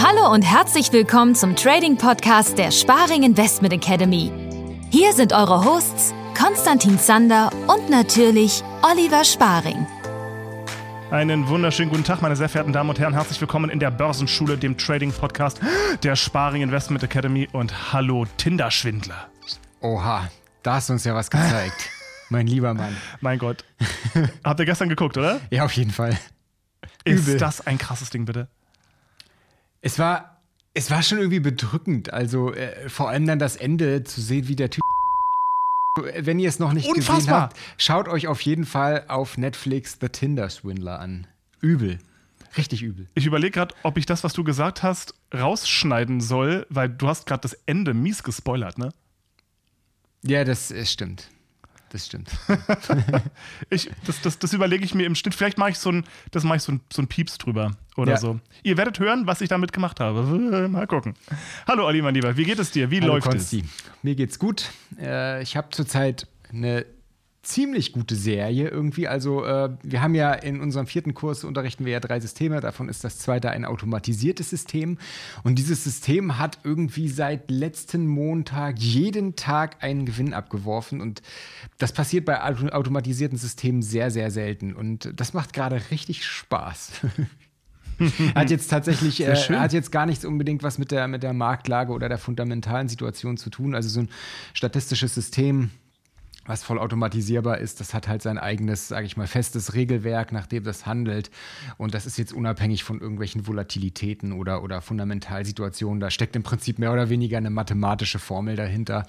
Hallo und herzlich willkommen zum Trading Podcast der Sparing Investment Academy. Hier sind eure Hosts Konstantin Zander und natürlich Oliver Sparing. Einen wunderschönen guten Tag, meine sehr verehrten Damen und Herren. Herzlich willkommen in der Börsenschule, dem Trading Podcast der Sparing Investment Academy und hallo Tinder-Schwindler. Oha, da hast du uns ja was gezeigt. Mein lieber Mann. Mein Gott. Habt ihr gestern geguckt, oder? Ja, auf jeden Fall. Ist Übel. das ein krasses Ding, bitte? Es war, es war schon irgendwie bedrückend. Also äh, vor allem dann das Ende zu sehen, wie der Typ wenn ihr es noch nicht Unfassbar. gesehen habt, schaut euch auf jeden Fall auf Netflix The Tinder Swindler an. Übel. Richtig übel. Ich überlege gerade, ob ich das, was du gesagt hast, rausschneiden soll, weil du hast gerade das Ende mies gespoilert, ne? Ja, das stimmt das stimmt. ich, das das, das überlege ich mir im Schnitt. Vielleicht mache ich so ein, das mache ich so ein, so ein Pieps drüber oder ja. so. Ihr werdet hören, was ich damit gemacht habe. Mal gucken. Hallo Olli, mein Lieber, wie geht es dir? Wie Hallo, läuft Konsti. es? Mir geht's gut. Äh, ich habe zurzeit eine ziemlich gute Serie irgendwie. Also äh, wir haben ja in unserem vierten Kurs unterrichten wir ja drei Systeme. Davon ist das zweite ein automatisiertes System. Und dieses System hat irgendwie seit letzten Montag jeden Tag einen Gewinn abgeworfen. Und das passiert bei automatisierten Systemen sehr, sehr selten. Und das macht gerade richtig Spaß. hat jetzt tatsächlich, äh, hat jetzt gar nichts unbedingt was mit der, mit der Marktlage oder der fundamentalen Situation zu tun. Also so ein statistisches System was voll automatisierbar ist, das hat halt sein eigenes, sage ich mal, festes Regelwerk, nach dem das handelt. Und das ist jetzt unabhängig von irgendwelchen Volatilitäten oder, oder Fundamentalsituationen. Da steckt im Prinzip mehr oder weniger eine mathematische Formel dahinter,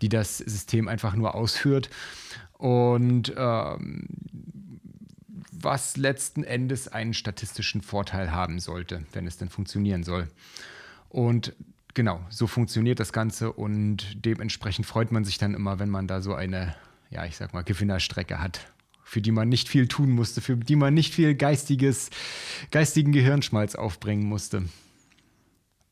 die das System einfach nur ausführt. Und ähm, was letzten Endes einen statistischen Vorteil haben sollte, wenn es denn funktionieren soll. Und genau, so funktioniert das Ganze und dementsprechend freut man sich dann immer, wenn man da so eine, ja, ich sag mal, Gewinnerstrecke hat, für die man nicht viel tun musste, für die man nicht viel geistiges, geistigen Gehirnschmalz aufbringen musste.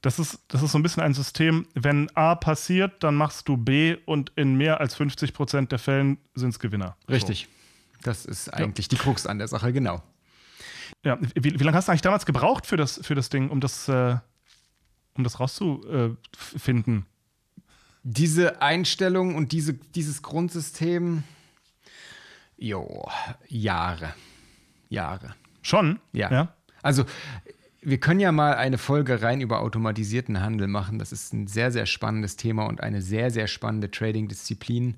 Das ist, das ist so ein bisschen ein System, wenn A passiert, dann machst du B und in mehr als 50 Prozent der Fällen sind es Gewinner. Richtig. So. Das ist eigentlich ja. die Krux an der Sache, genau. Ja, wie, wie lange hast du eigentlich damals gebraucht für das, für das Ding, um das, äh, um das rauszufinden? Diese Einstellung und diese, dieses Grundsystem, jo, Jahre. Jahre. Schon? Ja. ja. Also, wir können ja mal eine Folge rein über automatisierten Handel machen. Das ist ein sehr, sehr spannendes Thema und eine sehr, sehr spannende Trading-Disziplin.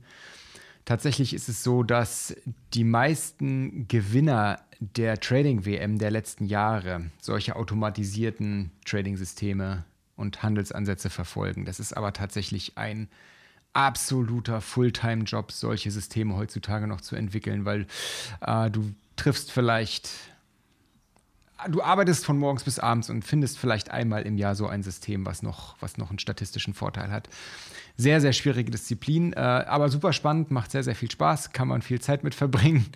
Tatsächlich ist es so, dass die meisten Gewinner der Trading-WM der letzten Jahre solche automatisierten Trading-Systeme und Handelsansätze verfolgen. Das ist aber tatsächlich ein absoluter Fulltime-Job, solche Systeme heutzutage noch zu entwickeln, weil äh, du triffst vielleicht, du arbeitest von morgens bis abends und findest vielleicht einmal im Jahr so ein System, was noch, was noch einen statistischen Vorteil hat. Sehr, sehr schwierige Disziplin, äh, aber super spannend, macht sehr, sehr viel Spaß, kann man viel Zeit mit verbringen.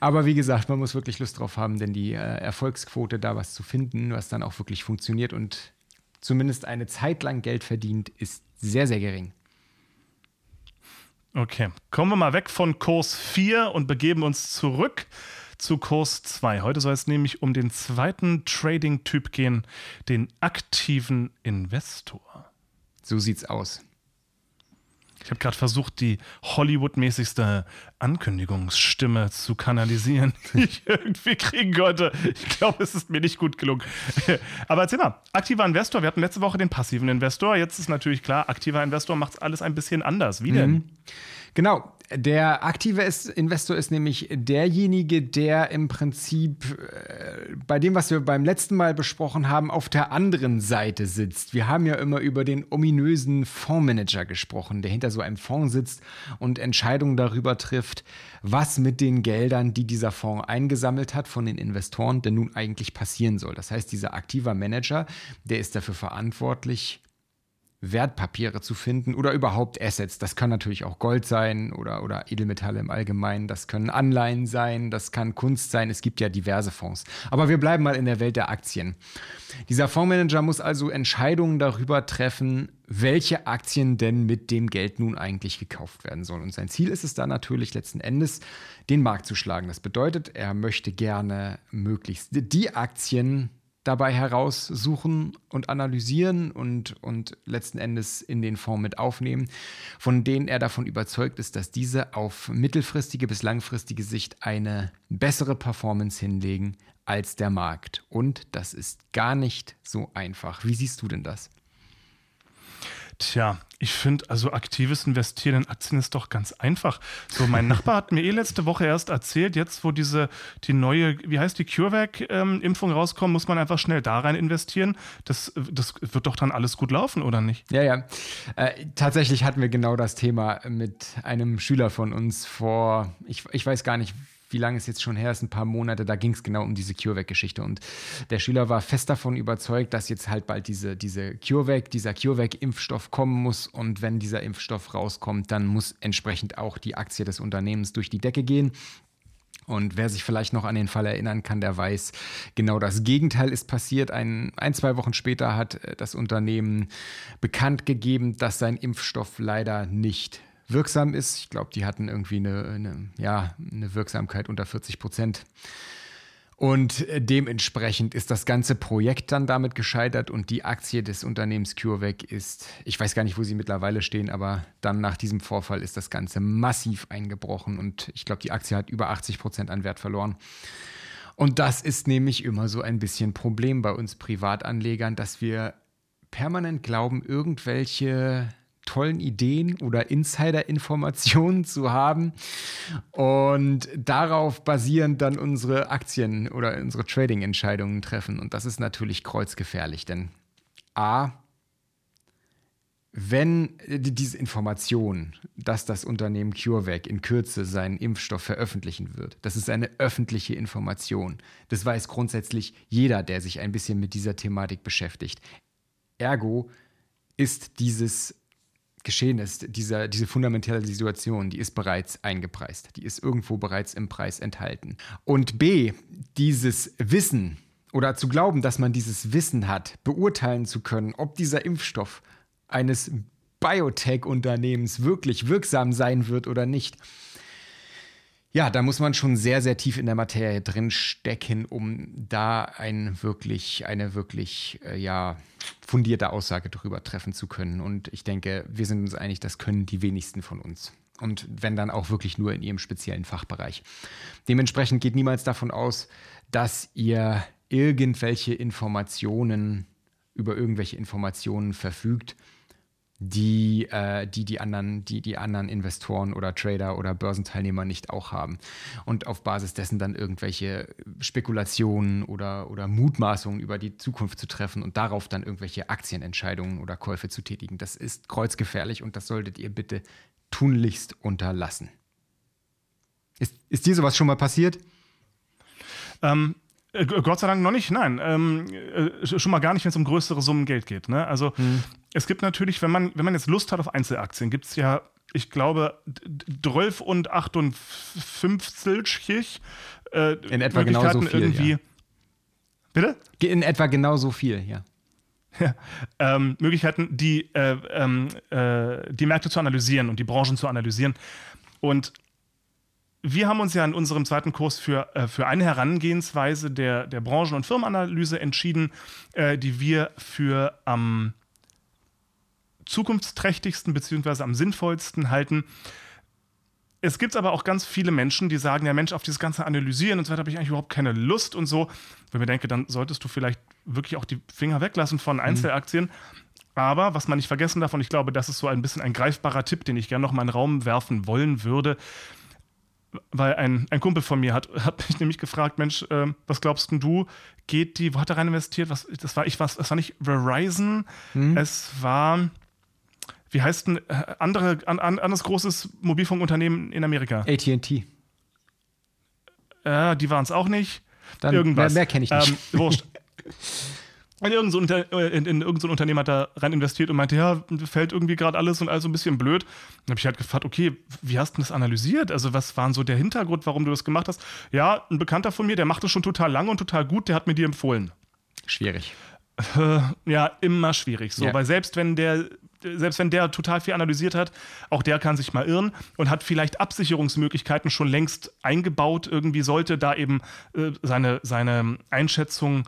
Aber wie gesagt, man muss wirklich Lust drauf haben, denn die äh, Erfolgsquote, da was zu finden, was dann auch wirklich funktioniert und zumindest eine Zeit lang Geld verdient, ist sehr, sehr gering. Okay, kommen wir mal weg von Kurs 4 und begeben uns zurück zu Kurs 2. Heute soll es nämlich um den zweiten Trading-Typ gehen, den aktiven Investor. So sieht's aus. Ich habe gerade versucht, die Hollywood-mäßigste Ankündigungsstimme zu kanalisieren, die ich irgendwie kriegen konnte. Ich glaube, es ist mir nicht gut gelungen. Aber erzähl mal, aktiver Investor, wir hatten letzte Woche den passiven Investor. Jetzt ist natürlich klar, aktiver Investor macht alles ein bisschen anders. Wie denn? Mhm. Genau, der aktive Investor ist nämlich derjenige, der im Prinzip äh, bei dem, was wir beim letzten Mal besprochen haben, auf der anderen Seite sitzt. Wir haben ja immer über den ominösen Fondsmanager gesprochen, der hinter so einem Fonds sitzt und Entscheidungen darüber trifft, was mit den Geldern, die dieser Fonds eingesammelt hat von den Investoren, denn nun eigentlich passieren soll. Das heißt, dieser aktiver Manager, der ist dafür verantwortlich, Wertpapiere zu finden oder überhaupt Assets. Das kann natürlich auch Gold sein oder, oder Edelmetalle im Allgemeinen. Das können Anleihen sein, das kann Kunst sein. Es gibt ja diverse Fonds. Aber wir bleiben mal in der Welt der Aktien. Dieser Fondsmanager muss also Entscheidungen darüber treffen, welche Aktien denn mit dem Geld nun eigentlich gekauft werden sollen. Und sein Ziel ist es dann natürlich letzten Endes, den Markt zu schlagen. Das bedeutet, er möchte gerne möglichst die Aktien dabei heraussuchen und analysieren und, und letzten Endes in den Fonds mit aufnehmen, von denen er davon überzeugt ist, dass diese auf mittelfristige bis langfristige Sicht eine bessere Performance hinlegen als der Markt. Und das ist gar nicht so einfach. Wie siehst du denn das? Tja, ich finde, also aktives Investieren in Aktien ist doch ganz einfach. So, mein Nachbar hat mir eh letzte Woche erst erzählt, jetzt wo diese, die neue, wie heißt die CureVac-Impfung ähm, rauskommt, muss man einfach schnell da rein investieren. Das, das wird doch dann alles gut laufen, oder nicht? Ja, ja. Äh, tatsächlich hatten wir genau das Thema mit einem Schüler von uns vor, ich, ich weiß gar nicht, wie lange es jetzt schon her ist, ein paar Monate, da ging es genau um diese CureVac-Geschichte. Und der Schüler war fest davon überzeugt, dass jetzt halt bald diese, diese CureVac, dieser CureVac-Impfstoff kommen muss. Und wenn dieser Impfstoff rauskommt, dann muss entsprechend auch die Aktie des Unternehmens durch die Decke gehen. Und wer sich vielleicht noch an den Fall erinnern kann, der weiß, genau das Gegenteil ist passiert. Ein, ein, zwei Wochen später hat äh, das Unternehmen bekannt gegeben, dass sein Impfstoff leider nicht wirksam ist. Ich glaube, die hatten irgendwie eine, eine, ja, eine Wirksamkeit unter 40 Prozent. Und dementsprechend ist das ganze Projekt dann damit gescheitert und die Aktie des Unternehmens CureVac ist, ich weiß gar nicht, wo sie mittlerweile stehen, aber dann nach diesem Vorfall ist das Ganze massiv eingebrochen und ich glaube, die Aktie hat über 80 Prozent an Wert verloren. Und das ist nämlich immer so ein bisschen Problem bei uns Privatanlegern, dass wir permanent glauben, irgendwelche tollen Ideen oder Insider-Informationen zu haben und darauf basierend dann unsere Aktien oder unsere Trading-Entscheidungen treffen. Und das ist natürlich kreuzgefährlich, denn A, wenn diese Information, dass das Unternehmen CureVac in Kürze seinen Impfstoff veröffentlichen wird, das ist eine öffentliche Information. Das weiß grundsätzlich jeder, der sich ein bisschen mit dieser Thematik beschäftigt. Ergo ist dieses geschehen ist, dieser, diese fundamentale Situation, die ist bereits eingepreist, die ist irgendwo bereits im Preis enthalten. Und B, dieses Wissen oder zu glauben, dass man dieses Wissen hat, beurteilen zu können, ob dieser Impfstoff eines Biotech-Unternehmens wirklich wirksam sein wird oder nicht, ja, da muss man schon sehr, sehr tief in der Materie drin stecken, um da ein wirklich, eine wirklich, äh, ja, fundierte Aussage darüber treffen zu können. Und ich denke, wir sind uns einig, das können die wenigsten von uns. Und wenn dann auch wirklich nur in ihrem speziellen Fachbereich. Dementsprechend geht niemals davon aus, dass ihr irgendwelche Informationen über irgendwelche Informationen verfügt, die, äh, die, die, anderen, die die anderen Investoren oder Trader oder Börsenteilnehmer nicht auch haben. Und auf Basis dessen dann irgendwelche Spekulationen oder, oder Mutmaßungen über die Zukunft zu treffen und darauf dann irgendwelche Aktienentscheidungen oder Käufe zu tätigen. Das ist kreuzgefährlich und das solltet ihr bitte tunlichst unterlassen. Ist, ist dir sowas schon mal passiert? Ähm, äh, Gott sei Dank noch nicht, nein. Ähm, äh, schon mal gar nicht, wenn es um größere Summen Geld geht. Ne? Also hm. es gibt natürlich, wenn man, wenn man jetzt Lust hat auf Einzelaktien, gibt es ja, ich glaube, 12 und 58 äh, In etwa genauso viel, irgendwie. Ja. Bitte? In etwa genauso viel, ja. Ja, ähm, Möglichkeiten, die, äh, ähm, äh, die Märkte zu analysieren und die Branchen zu analysieren. Und wir haben uns ja in unserem zweiten Kurs für, äh, für eine Herangehensweise der, der Branchen- und Firmenanalyse entschieden, äh, die wir für am zukunftsträchtigsten bzw. am sinnvollsten halten. Es gibt aber auch ganz viele Menschen, die sagen, ja Mensch, auf dieses ganze Analysieren und so weiter habe ich eigentlich überhaupt keine Lust und so. Wenn mir denke, dann solltest du vielleicht wirklich auch die Finger weglassen von mhm. Einzelaktien. Mhm. Aber was man nicht vergessen darf, und ich glaube, das ist so ein bisschen ein greifbarer Tipp, den ich gerne noch mal in den Raum werfen wollen würde, weil ein, ein Kumpel von mir hat, hat mich nämlich gefragt, Mensch, äh, was glaubst denn du, geht die, wo hat er rein investiert? Was, das war, ich was, das war nicht Verizon, hm. es war, wie heißt ein äh, andere, an, anderes großes Mobilfunkunternehmen in Amerika? AT&T. Äh, die waren es auch nicht. Dann, Irgendwas. Mehr, mehr kenne ich nicht. Ähm, wurscht. in irgendein, so Unter äh, in, in irgendein so Unternehmen hat da rein investiert und meinte, ja, fällt irgendwie gerade alles und alles so ein bisschen blöd. Dann habe ich halt gefragt, okay, wie hast du das analysiert? Also was war so der Hintergrund, warum du das gemacht hast? Ja, ein Bekannter von mir, der macht das schon total lange und total gut, der hat mir die empfohlen. Schwierig. Äh, ja, immer schwierig. So, ja. weil selbst wenn der selbst wenn der total viel analysiert hat, auch der kann sich mal irren und hat vielleicht Absicherungsmöglichkeiten schon längst eingebaut. Irgendwie sollte da eben äh, seine, seine Einschätzung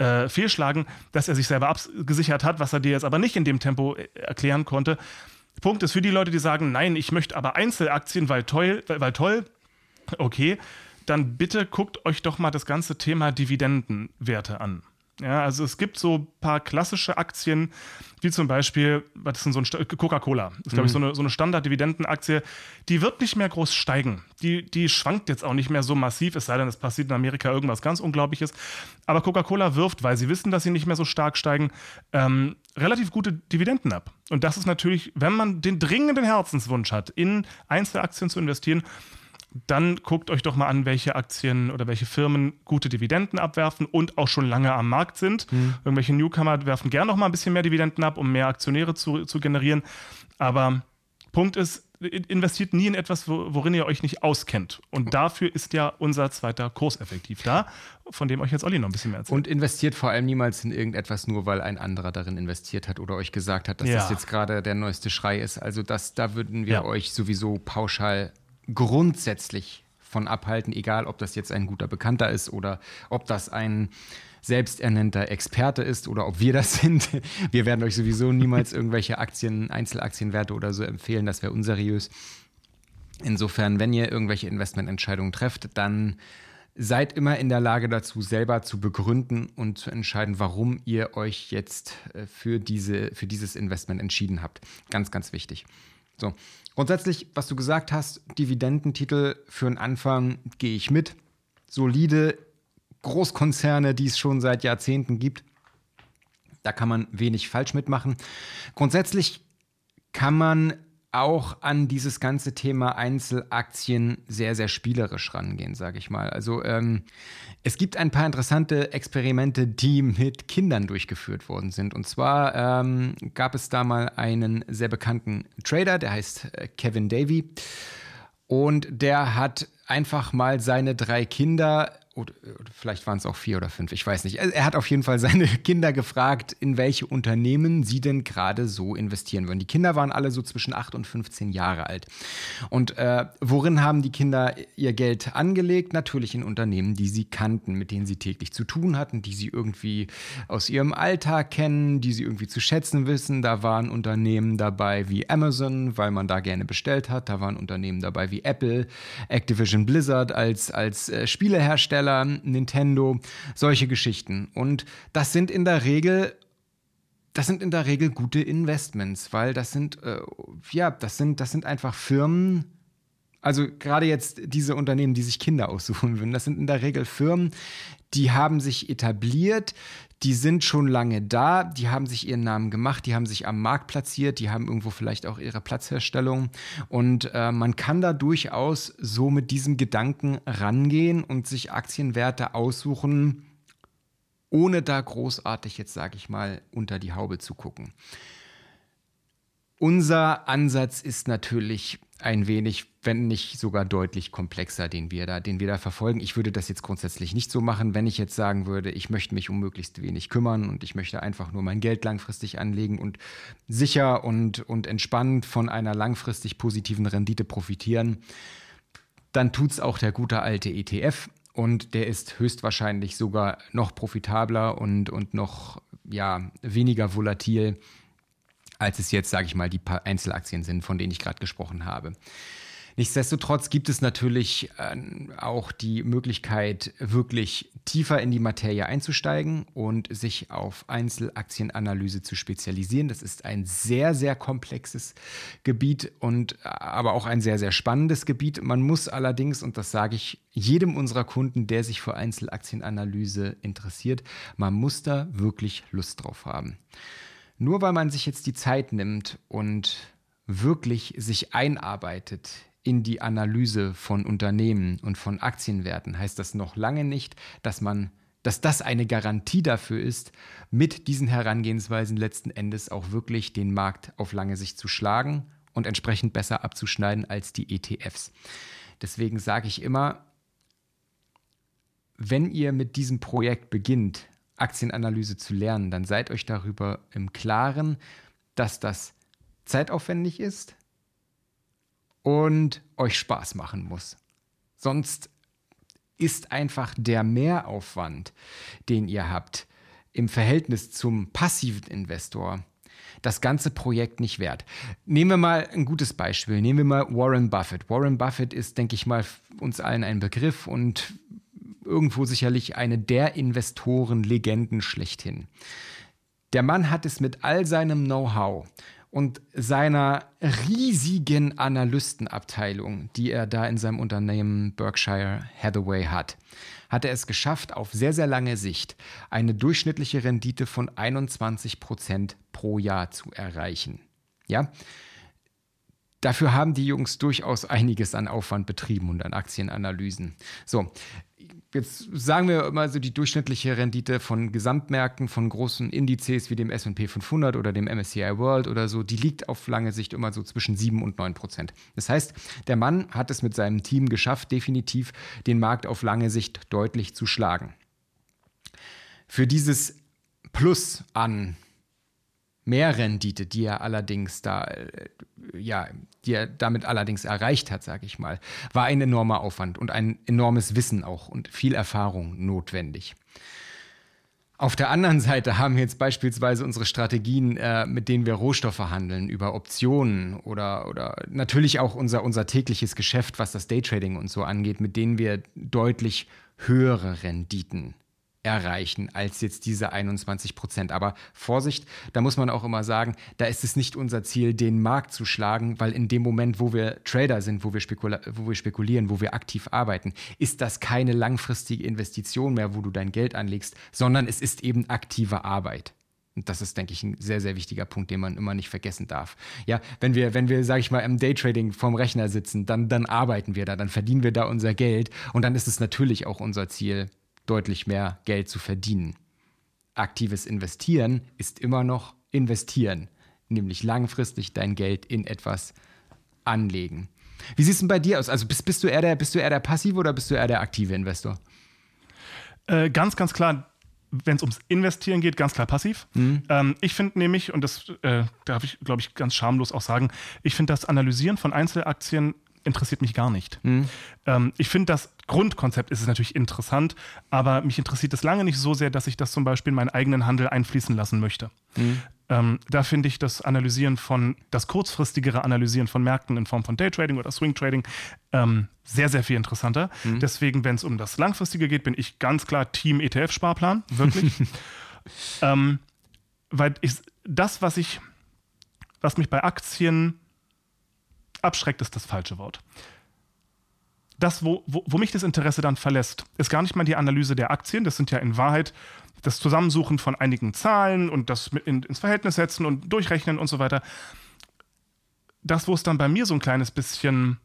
äh, fehlschlagen, dass er sich selber abgesichert hat, was er dir jetzt aber nicht in dem Tempo äh, erklären konnte. Punkt ist für die Leute, die sagen, nein, ich möchte aber Einzelaktien, weil toll, weil toll, okay, dann bitte guckt euch doch mal das ganze Thema Dividendenwerte an. Ja, also es gibt so ein paar klassische Aktien, wie zum Beispiel, was ist denn so ein Coca-Cola? Das ist, glaube ich, so mhm. eine, so eine Standard-Dividendenaktie. Die wird nicht mehr groß steigen. Die, die schwankt jetzt auch nicht mehr so massiv, es sei denn, es passiert in Amerika irgendwas ganz Unglaubliches. Aber Coca-Cola wirft, weil sie wissen, dass sie nicht mehr so stark steigen, ähm, relativ gute Dividenden ab. Und das ist natürlich, wenn man den dringenden Herzenswunsch hat, in Einzelaktien zu investieren, dann guckt euch doch mal an, welche Aktien oder welche Firmen gute Dividenden abwerfen und auch schon lange am Markt sind. Mhm. Irgendwelche Newcomer werfen gern noch mal ein bisschen mehr Dividenden ab, um mehr Aktionäre zu, zu generieren. Aber Punkt ist, investiert nie in etwas, worin ihr euch nicht auskennt. Und dafür ist ja unser zweiter Kurs effektiv da, von dem euch jetzt Olli noch ein bisschen mehr erzählt. Und investiert vor allem niemals in irgendetwas, nur weil ein anderer darin investiert hat oder euch gesagt hat, dass ja. das jetzt gerade der neueste Schrei ist. Also das, da würden wir ja. euch sowieso pauschal grundsätzlich von abhalten, egal ob das jetzt ein guter Bekannter ist oder ob das ein selbsternannter Experte ist oder ob wir das sind. Wir werden euch sowieso niemals irgendwelche Aktien, Einzelaktienwerte oder so empfehlen, das wäre unseriös. Insofern, wenn ihr irgendwelche Investmententscheidungen trefft, dann seid immer in der Lage dazu, selber zu begründen und zu entscheiden, warum ihr euch jetzt äh, für, diese, für dieses Investment entschieden habt. Ganz, ganz wichtig. So, Grundsätzlich, was du gesagt hast, Dividendentitel für den Anfang gehe ich mit. Solide Großkonzerne, die es schon seit Jahrzehnten gibt. Da kann man wenig falsch mitmachen. Grundsätzlich kann man auch an dieses ganze Thema Einzelaktien sehr, sehr spielerisch rangehen, sage ich mal. Also ähm, es gibt ein paar interessante Experimente, die mit Kindern durchgeführt worden sind. Und zwar ähm, gab es da mal einen sehr bekannten Trader, der heißt äh, Kevin Davy. Und der hat einfach mal seine drei Kinder oder, vielleicht waren es auch vier oder fünf, ich weiß nicht. Er hat auf jeden Fall seine Kinder gefragt, in welche Unternehmen sie denn gerade so investieren würden. Die Kinder waren alle so zwischen 8 und 15 Jahre alt. Und äh, worin haben die Kinder ihr Geld angelegt? Natürlich in Unternehmen, die sie kannten, mit denen sie täglich zu tun hatten, die sie irgendwie aus ihrem Alltag kennen, die sie irgendwie zu schätzen wissen. Da waren Unternehmen dabei wie Amazon, weil man da gerne bestellt hat. Da waren Unternehmen dabei wie Apple, Activision Blizzard als, als äh, Spielehersteller. Hersteller, Nintendo, solche Geschichten. Und das sind in der Regel das sind in der Regel gute Investments, weil das sind, äh, ja, das sind, das sind einfach Firmen, also gerade jetzt diese Unternehmen, die sich Kinder aussuchen würden, das sind in der Regel Firmen, die haben sich etabliert, die sind schon lange da, die haben sich ihren Namen gemacht, die haben sich am Markt platziert, die haben irgendwo vielleicht auch ihre Platzherstellung. Und äh, man kann da durchaus so mit diesem Gedanken rangehen und sich Aktienwerte aussuchen, ohne da großartig jetzt, sage ich mal, unter die Haube zu gucken. Unser Ansatz ist natürlich ein wenig, wenn nicht sogar deutlich komplexer, den wir da, den wir da verfolgen. Ich würde das jetzt grundsätzlich nicht so machen, wenn ich jetzt sagen würde, ich möchte mich um möglichst wenig kümmern und ich möchte einfach nur mein Geld langfristig anlegen und sicher und, und entspannt von einer langfristig positiven Rendite profitieren. Dann tut es auch der gute alte ETF und der ist höchstwahrscheinlich sogar noch profitabler und, und noch ja, weniger volatil als es jetzt, sage ich mal, die paar Einzelaktien sind, von denen ich gerade gesprochen habe. Nichtsdestotrotz gibt es natürlich äh, auch die Möglichkeit, wirklich tiefer in die Materie einzusteigen und sich auf Einzelaktienanalyse zu spezialisieren. Das ist ein sehr, sehr komplexes Gebiet und äh, aber auch ein sehr, sehr spannendes Gebiet. Man muss allerdings, und das sage ich jedem unserer Kunden, der sich für Einzelaktienanalyse interessiert, man muss da wirklich Lust drauf haben. Nur weil man sich jetzt die Zeit nimmt und wirklich sich einarbeitet in die Analyse von Unternehmen und von Aktienwerten, heißt das noch lange nicht, dass man dass das eine Garantie dafür ist, mit diesen Herangehensweisen letzten Endes auch wirklich den Markt auf lange Sicht zu schlagen und entsprechend besser abzuschneiden als die ETFs. Deswegen sage ich immer, wenn ihr mit diesem Projekt beginnt, Aktienanalyse zu lernen, dann seid euch darüber im Klaren, dass das zeitaufwendig ist und euch Spaß machen muss. Sonst ist einfach der Mehraufwand, den ihr habt, im Verhältnis zum passiven Investor das ganze Projekt nicht wert. Nehmen wir mal ein gutes Beispiel. Nehmen wir mal Warren Buffett. Warren Buffett ist, denke ich mal, uns allen ein Begriff und irgendwo sicherlich eine der Investoren-Legenden schlechthin. Der Mann hat es mit all seinem Know-how und seiner riesigen Analystenabteilung, die er da in seinem Unternehmen Berkshire Hathaway hat, hat er es geschafft, auf sehr, sehr lange Sicht eine durchschnittliche Rendite von 21 Prozent pro Jahr zu erreichen. Ja, Dafür haben die Jungs durchaus einiges an Aufwand betrieben und an Aktienanalysen. So, jetzt sagen wir mal so die durchschnittliche Rendite von Gesamtmärkten, von großen Indizes wie dem SP 500 oder dem MSCI World oder so, die liegt auf lange Sicht immer so zwischen 7 und 9 Prozent. Das heißt, der Mann hat es mit seinem Team geschafft, definitiv den Markt auf lange Sicht deutlich zu schlagen. Für dieses Plus an Mehrrendite, die er allerdings da, äh, ja, die er damit allerdings erreicht hat, sage ich mal, war ein enormer Aufwand und ein enormes Wissen auch und viel Erfahrung notwendig. Auf der anderen Seite haben wir jetzt beispielsweise unsere Strategien, äh, mit denen wir Rohstoffe handeln, über Optionen oder, oder natürlich auch unser, unser tägliches Geschäft, was das Daytrading und so angeht, mit denen wir deutlich höhere Renditen erreichen als jetzt diese 21 Prozent. Aber Vorsicht, da muss man auch immer sagen, da ist es nicht unser Ziel, den Markt zu schlagen, weil in dem Moment, wo wir Trader sind, wo wir, wo wir spekulieren, wo wir aktiv arbeiten, ist das keine langfristige Investition mehr, wo du dein Geld anlegst, sondern es ist eben aktive Arbeit. Und das ist, denke ich, ein sehr, sehr wichtiger Punkt, den man immer nicht vergessen darf. Ja, wenn wir, wenn wir, sage ich mal, im Daytrading vorm Rechner sitzen, dann, dann arbeiten wir da, dann verdienen wir da unser Geld und dann ist es natürlich auch unser Ziel, deutlich mehr Geld zu verdienen. Aktives Investieren ist immer noch investieren, nämlich langfristig dein Geld in etwas anlegen. Wie sieht es denn bei dir aus? Also bist, bist, du eher der, bist du eher der passive oder bist du eher der aktive Investor? Äh, ganz, ganz klar, wenn es ums Investieren geht, ganz klar passiv. Mhm. Ähm, ich finde nämlich, und das äh, darf ich, glaube ich, ganz schamlos auch sagen, ich finde das Analysieren von Einzelaktien interessiert mich gar nicht. Mhm. Ähm, ich finde, das Grundkonzept ist es natürlich interessant, aber mich interessiert es lange nicht so sehr, dass ich das zum Beispiel in meinen eigenen Handel einfließen lassen möchte. Mhm. Ähm, da finde ich das Analysieren von, das kurzfristigere Analysieren von Märkten in Form von Daytrading oder Swingtrading ähm, sehr, sehr viel interessanter. Mhm. Deswegen, wenn es um das Langfristige geht, bin ich ganz klar Team ETF-Sparplan, wirklich. ähm, weil ich, das, was ich, was mich bei Aktien abschreckt ist das falsche Wort. Das, wo, wo, wo mich das Interesse dann verlässt, ist gar nicht mal die Analyse der Aktien. Das sind ja in Wahrheit das Zusammensuchen von einigen Zahlen und das in, ins Verhältnis setzen und durchrechnen und so weiter. Das, wo es dann bei mir so ein kleines bisschen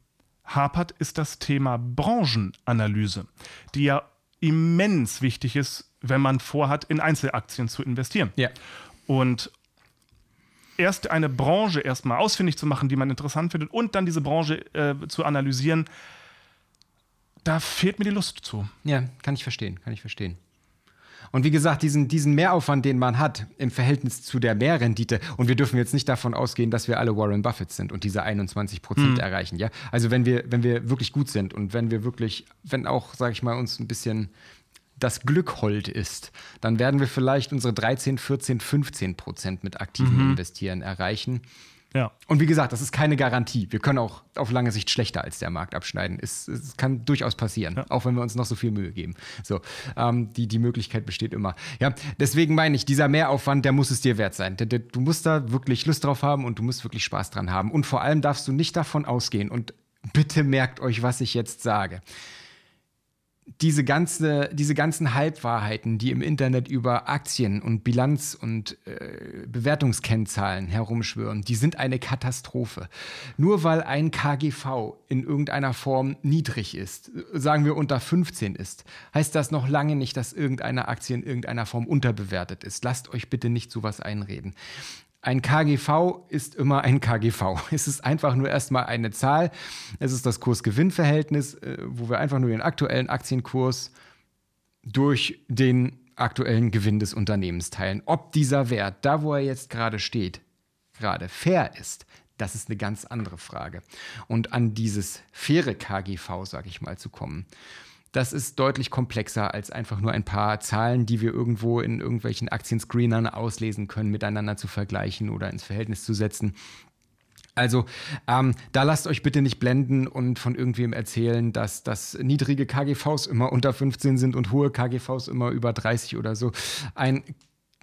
hapert, ist das Thema Branchenanalyse, die ja immens wichtig ist, wenn man vorhat, in Einzelaktien zu investieren. Ja. Und erst eine Branche erstmal ausfindig zu machen, die man interessant findet und dann diese Branche äh, zu analysieren, da fehlt mir die Lust zu. Ja, kann ich verstehen, kann ich verstehen. Und wie gesagt, diesen, diesen Mehraufwand, den man hat im Verhältnis zu der Mehrrendite, und wir dürfen jetzt nicht davon ausgehen, dass wir alle Warren Buffett sind und diese 21 Prozent mhm. erreichen. Ja? Also wenn wir, wenn wir wirklich gut sind und wenn wir wirklich, wenn auch, sage ich mal, uns ein bisschen das Glück hold ist, dann werden wir vielleicht unsere 13, 14, 15 Prozent mit aktivem mhm. Investieren erreichen. Ja. Und wie gesagt, das ist keine Garantie. Wir können auch auf lange Sicht schlechter als der Markt abschneiden. Es, es kann durchaus passieren, ja. auch wenn wir uns noch so viel Mühe geben. So, ähm, die, die Möglichkeit besteht immer. Ja, deswegen meine ich, dieser Mehraufwand, der muss es dir wert sein. Du musst da wirklich Lust drauf haben und du musst wirklich Spaß dran haben. Und vor allem darfst du nicht davon ausgehen. Und bitte merkt euch, was ich jetzt sage diese, ganze, diese ganzen Halbwahrheiten, die im Internet über Aktien und Bilanz und äh, Bewertungskennzahlen herumschwören, die sind eine Katastrophe. Nur weil ein KGV in irgendeiner Form niedrig ist, sagen wir unter 15 ist, heißt das noch lange nicht, dass irgendeine Aktie in irgendeiner Form unterbewertet ist. Lasst euch bitte nicht sowas einreden. Ein KGV ist immer ein KGV. Es ist einfach nur erstmal eine Zahl. Es ist das Kurs-Gewinn-Verhältnis, äh, wo wir einfach nur den aktuellen Aktienkurs durch den aktuellen Gewinn des Unternehmens teilen. Ob dieser Wert, da wo er jetzt gerade steht, gerade fair ist, das ist eine ganz andere Frage. Und an dieses faire KGV, sage ich mal, zu kommen, das ist deutlich komplexer als einfach nur ein paar Zahlen, die wir irgendwo in irgendwelchen Aktienscreenern auslesen können, miteinander zu vergleichen oder ins Verhältnis zu setzen. Also ähm, da lasst euch bitte nicht blenden und von irgendwem erzählen, dass, dass niedrige KGVs immer unter 15 sind und hohe KGVs immer über 30 oder so. Ein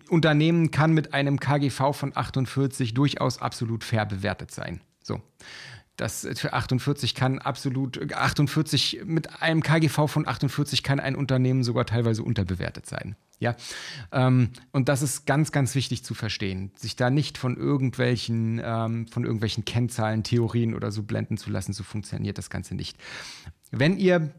Unternehmen kann mit einem KGV von 48 durchaus absolut fair bewertet sein. So. Das für 48 kann absolut, 48 mit einem KGV von 48 kann ein Unternehmen sogar teilweise unterbewertet sein. Ja, ähm, und das ist ganz, ganz wichtig zu verstehen, sich da nicht von irgendwelchen, ähm, von irgendwelchen Kennzahlen, Theorien oder so blenden zu lassen. So funktioniert das Ganze nicht. Wenn ihr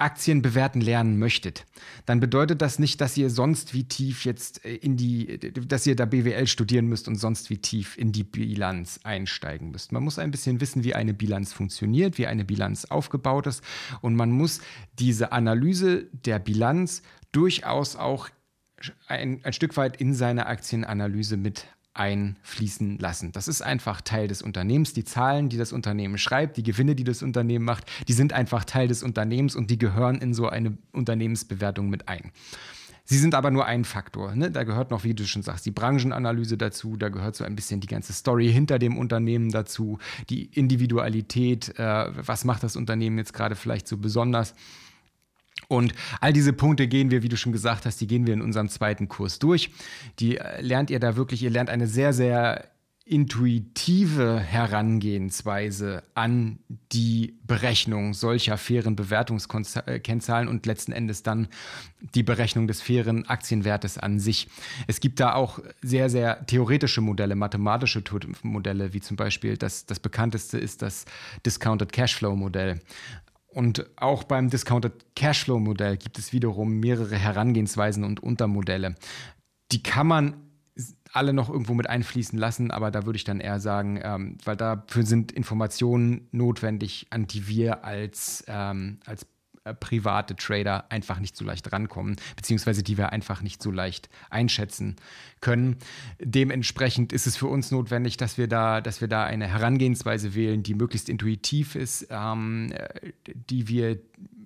Aktien bewerten lernen möchtet, dann bedeutet das nicht, dass ihr sonst wie tief jetzt äh, in die, dass ihr da BWL studieren müsst und sonst wie tief in die Bilanz einsteigen müsst. Man muss ein bisschen wissen, wie eine Bilanz funktioniert, wie eine Bilanz aufgebaut ist und man muss diese Analyse der Bilanz durchaus auch ein, ein Stück weit in seine Aktienanalyse mit einfließen lassen. Das ist einfach Teil des Unternehmens. Die Zahlen, die das Unternehmen schreibt, die Gewinne, die das Unternehmen macht, die sind einfach Teil des Unternehmens und die gehören in so eine Unternehmensbewertung mit ein. Sie sind aber nur ein Faktor. Ne? Da gehört noch, wie du schon sagst, die Branchenanalyse dazu, da gehört so ein bisschen die ganze Story hinter dem Unternehmen dazu, die Individualität, äh, was macht das Unternehmen jetzt gerade vielleicht so besonders. Und all diese Punkte gehen wir, wie du schon gesagt hast, die gehen wir in unserem zweiten Kurs durch. Die äh, lernt ihr da wirklich, ihr lernt eine sehr, sehr intuitive Herangehensweise an die Berechnung solcher fairen Bewertungskennzahlen und letzten Endes dann die Berechnung des fairen Aktienwertes an sich. Es gibt da auch sehr, sehr theoretische Modelle, mathematische Modelle, wie zum Beispiel das, das bekannteste ist das Discounted Cashflow Modell. Und auch beim Discounted Cashflow Modell gibt es wiederum mehrere Herangehensweisen und Untermodelle. Die kann man alle noch irgendwo mit einfließen lassen, aber da würde ich dann eher sagen, ähm, weil dafür sind Informationen notwendig, an die wir als, ähm, als private Trader einfach nicht so leicht rankommen, beziehungsweise die wir einfach nicht so leicht einschätzen können. Dementsprechend ist es für uns notwendig, dass wir da, dass wir da eine Herangehensweise wählen, die möglichst intuitiv ist, ähm, äh, die wir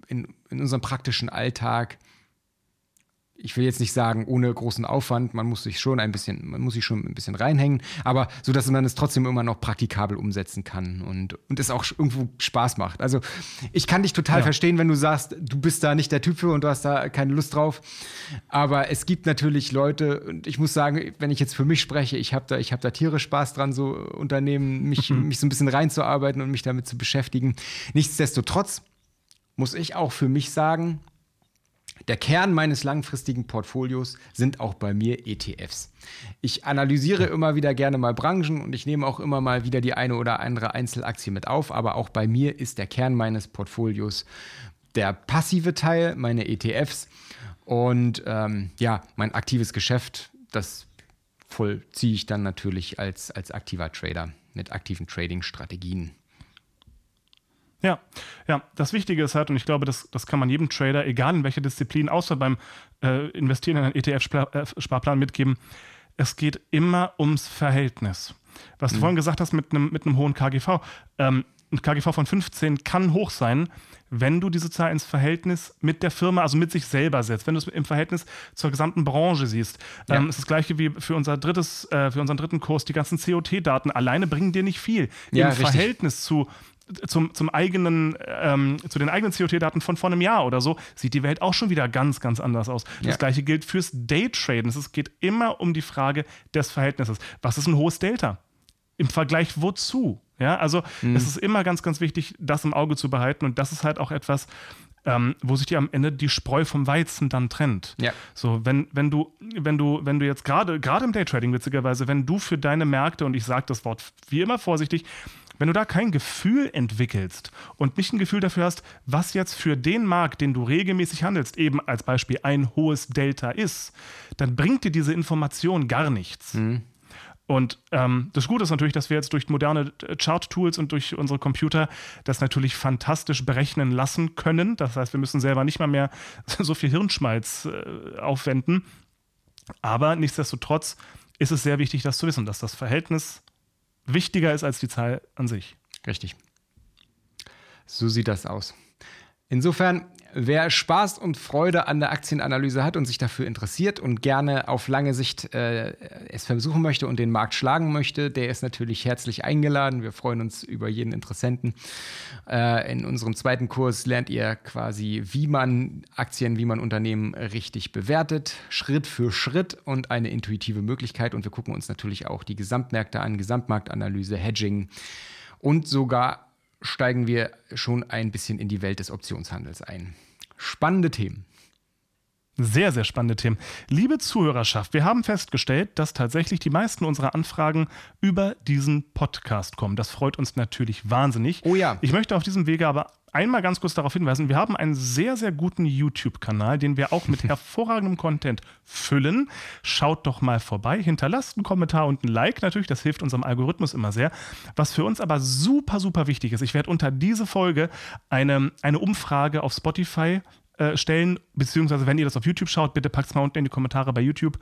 in, in unserem praktischen Alltag ich will jetzt nicht sagen, ohne großen Aufwand, man muss sich schon ein bisschen, man muss sich schon ein bisschen reinhängen, aber so, dass man es trotzdem immer noch praktikabel umsetzen kann und, und es auch irgendwo Spaß macht. Also ich kann dich total ja. verstehen, wenn du sagst, du bist da nicht der Typ für und du hast da keine Lust drauf. Aber es gibt natürlich Leute, und ich muss sagen, wenn ich jetzt für mich spreche, ich habe da, ich habe da tierisch Spaß dran, so Unternehmen, mich, mhm. mich so ein bisschen reinzuarbeiten und mich damit zu beschäftigen. Nichtsdestotrotz muss ich auch für mich sagen, der Kern meines langfristigen Portfolios sind auch bei mir ETFs. Ich analysiere immer wieder gerne mal Branchen und ich nehme auch immer mal wieder die eine oder andere Einzelaktie mit auf, aber auch bei mir ist der Kern meines Portfolios der passive Teil, meine ETFs und ähm, ja, mein aktives Geschäft, das vollziehe ich dann natürlich als, als aktiver Trader mit aktiven Trading-Strategien. Ja, ja, das Wichtige ist halt, und ich glaube, das, das kann man jedem Trader, egal in welcher Disziplin, außer beim äh, Investieren in einen ETF-Sparplan mitgeben, es geht immer ums Verhältnis. Was mhm. du vorhin gesagt hast mit einem mit hohen KGV, ähm, ein KGV von 15 kann hoch sein, wenn du diese Zahl ins Verhältnis mit der Firma, also mit sich selber setzt, wenn du es im Verhältnis zur gesamten Branche siehst. Ja. Ähm, ist das gleiche wie für unser drittes, äh, für unseren dritten Kurs, die ganzen COT-Daten alleine bringen dir nicht viel. Ja, Im richtig. Verhältnis zu zum, zum eigenen, ähm, zu den eigenen COT-Daten von vor einem Jahr oder so, sieht die Welt auch schon wieder ganz, ganz anders aus. Das ja. gleiche gilt fürs Daytraden. Es geht immer um die Frage des Verhältnisses. Was ist ein hohes Delta? Im Vergleich wozu? Ja, also mhm. es ist immer ganz, ganz wichtig, das im Auge zu behalten und das ist halt auch etwas, ähm, wo sich die am Ende die Spreu vom Weizen dann trennt. Ja. So, wenn, wenn du, wenn du, wenn du jetzt gerade, gerade im Daytrading witzigerweise, wenn du für deine Märkte, und ich sage das Wort wie immer vorsichtig, wenn du da kein Gefühl entwickelst und nicht ein Gefühl dafür hast, was jetzt für den Markt, den du regelmäßig handelst, eben als Beispiel ein hohes Delta ist, dann bringt dir diese Information gar nichts. Mhm. Und ähm, das Gute ist natürlich, dass wir jetzt durch moderne äh, Chart-Tools und durch unsere Computer das natürlich fantastisch berechnen lassen können. Das heißt, wir müssen selber nicht mal mehr so viel Hirnschmalz äh, aufwenden. Aber nichtsdestotrotz ist es sehr wichtig, das zu wissen, dass das Verhältnis wichtiger ist als die Zahl an sich. Richtig. So sieht das aus. Insofern, wer Spaß und Freude an der Aktienanalyse hat und sich dafür interessiert und gerne auf lange Sicht äh, es versuchen möchte und den Markt schlagen möchte, der ist natürlich herzlich eingeladen. Wir freuen uns über jeden Interessenten. Äh, in unserem zweiten Kurs lernt ihr quasi, wie man Aktien, wie man Unternehmen richtig bewertet, Schritt für Schritt und eine intuitive Möglichkeit. Und wir gucken uns natürlich auch die Gesamtmärkte an, Gesamtmarktanalyse, Hedging und sogar steigen wir schon ein bisschen in die Welt des Optionshandels ein. Spannende Themen. Sehr, sehr spannende Themen. Liebe Zuhörerschaft, wir haben festgestellt, dass tatsächlich die meisten unserer Anfragen über diesen Podcast kommen. Das freut uns natürlich wahnsinnig. Oh ja. Ich möchte auf diesem Wege aber einmal ganz kurz darauf hinweisen, wir haben einen sehr, sehr guten YouTube-Kanal, den wir auch mit hervorragendem Content füllen. Schaut doch mal vorbei, hinterlasst einen Kommentar und ein Like natürlich, das hilft unserem Algorithmus immer sehr. Was für uns aber super, super wichtig ist, ich werde unter diese Folge eine, eine Umfrage auf Spotify äh, stellen, beziehungsweise wenn ihr das auf YouTube schaut, bitte packt es mal unten in die Kommentare bei YouTube.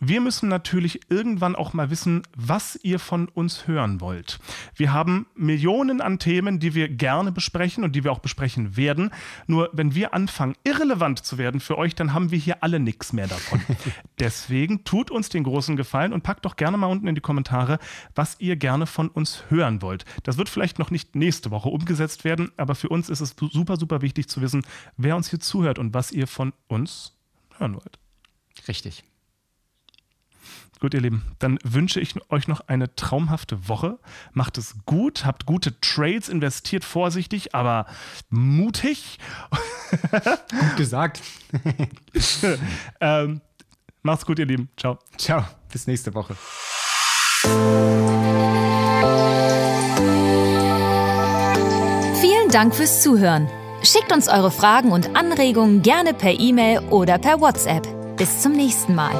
Wir müssen natürlich irgendwann auch mal wissen, was ihr von uns hören wollt. Wir haben Millionen an Themen, die wir gerne besprechen und die wir auch besprechen werden. Nur wenn wir anfangen, irrelevant zu werden für euch, dann haben wir hier alle nichts mehr davon. Deswegen tut uns den großen Gefallen und packt doch gerne mal unten in die Kommentare, was ihr gerne von uns hören wollt. Das wird vielleicht noch nicht nächste Woche umgesetzt werden, aber für uns ist es super, super wichtig zu wissen, wer uns hier zuhört und was ihr von uns hören wollt. Richtig. Gut, ihr Lieben, dann wünsche ich euch noch eine traumhafte Woche. Macht es gut, habt gute Trades, investiert vorsichtig, aber mutig. Gut gesagt. ähm, macht's gut, ihr Lieben. Ciao. Ciao, bis nächste Woche. Vielen Dank fürs Zuhören. Schickt uns eure Fragen und Anregungen gerne per E-Mail oder per WhatsApp. Bis zum nächsten Mal.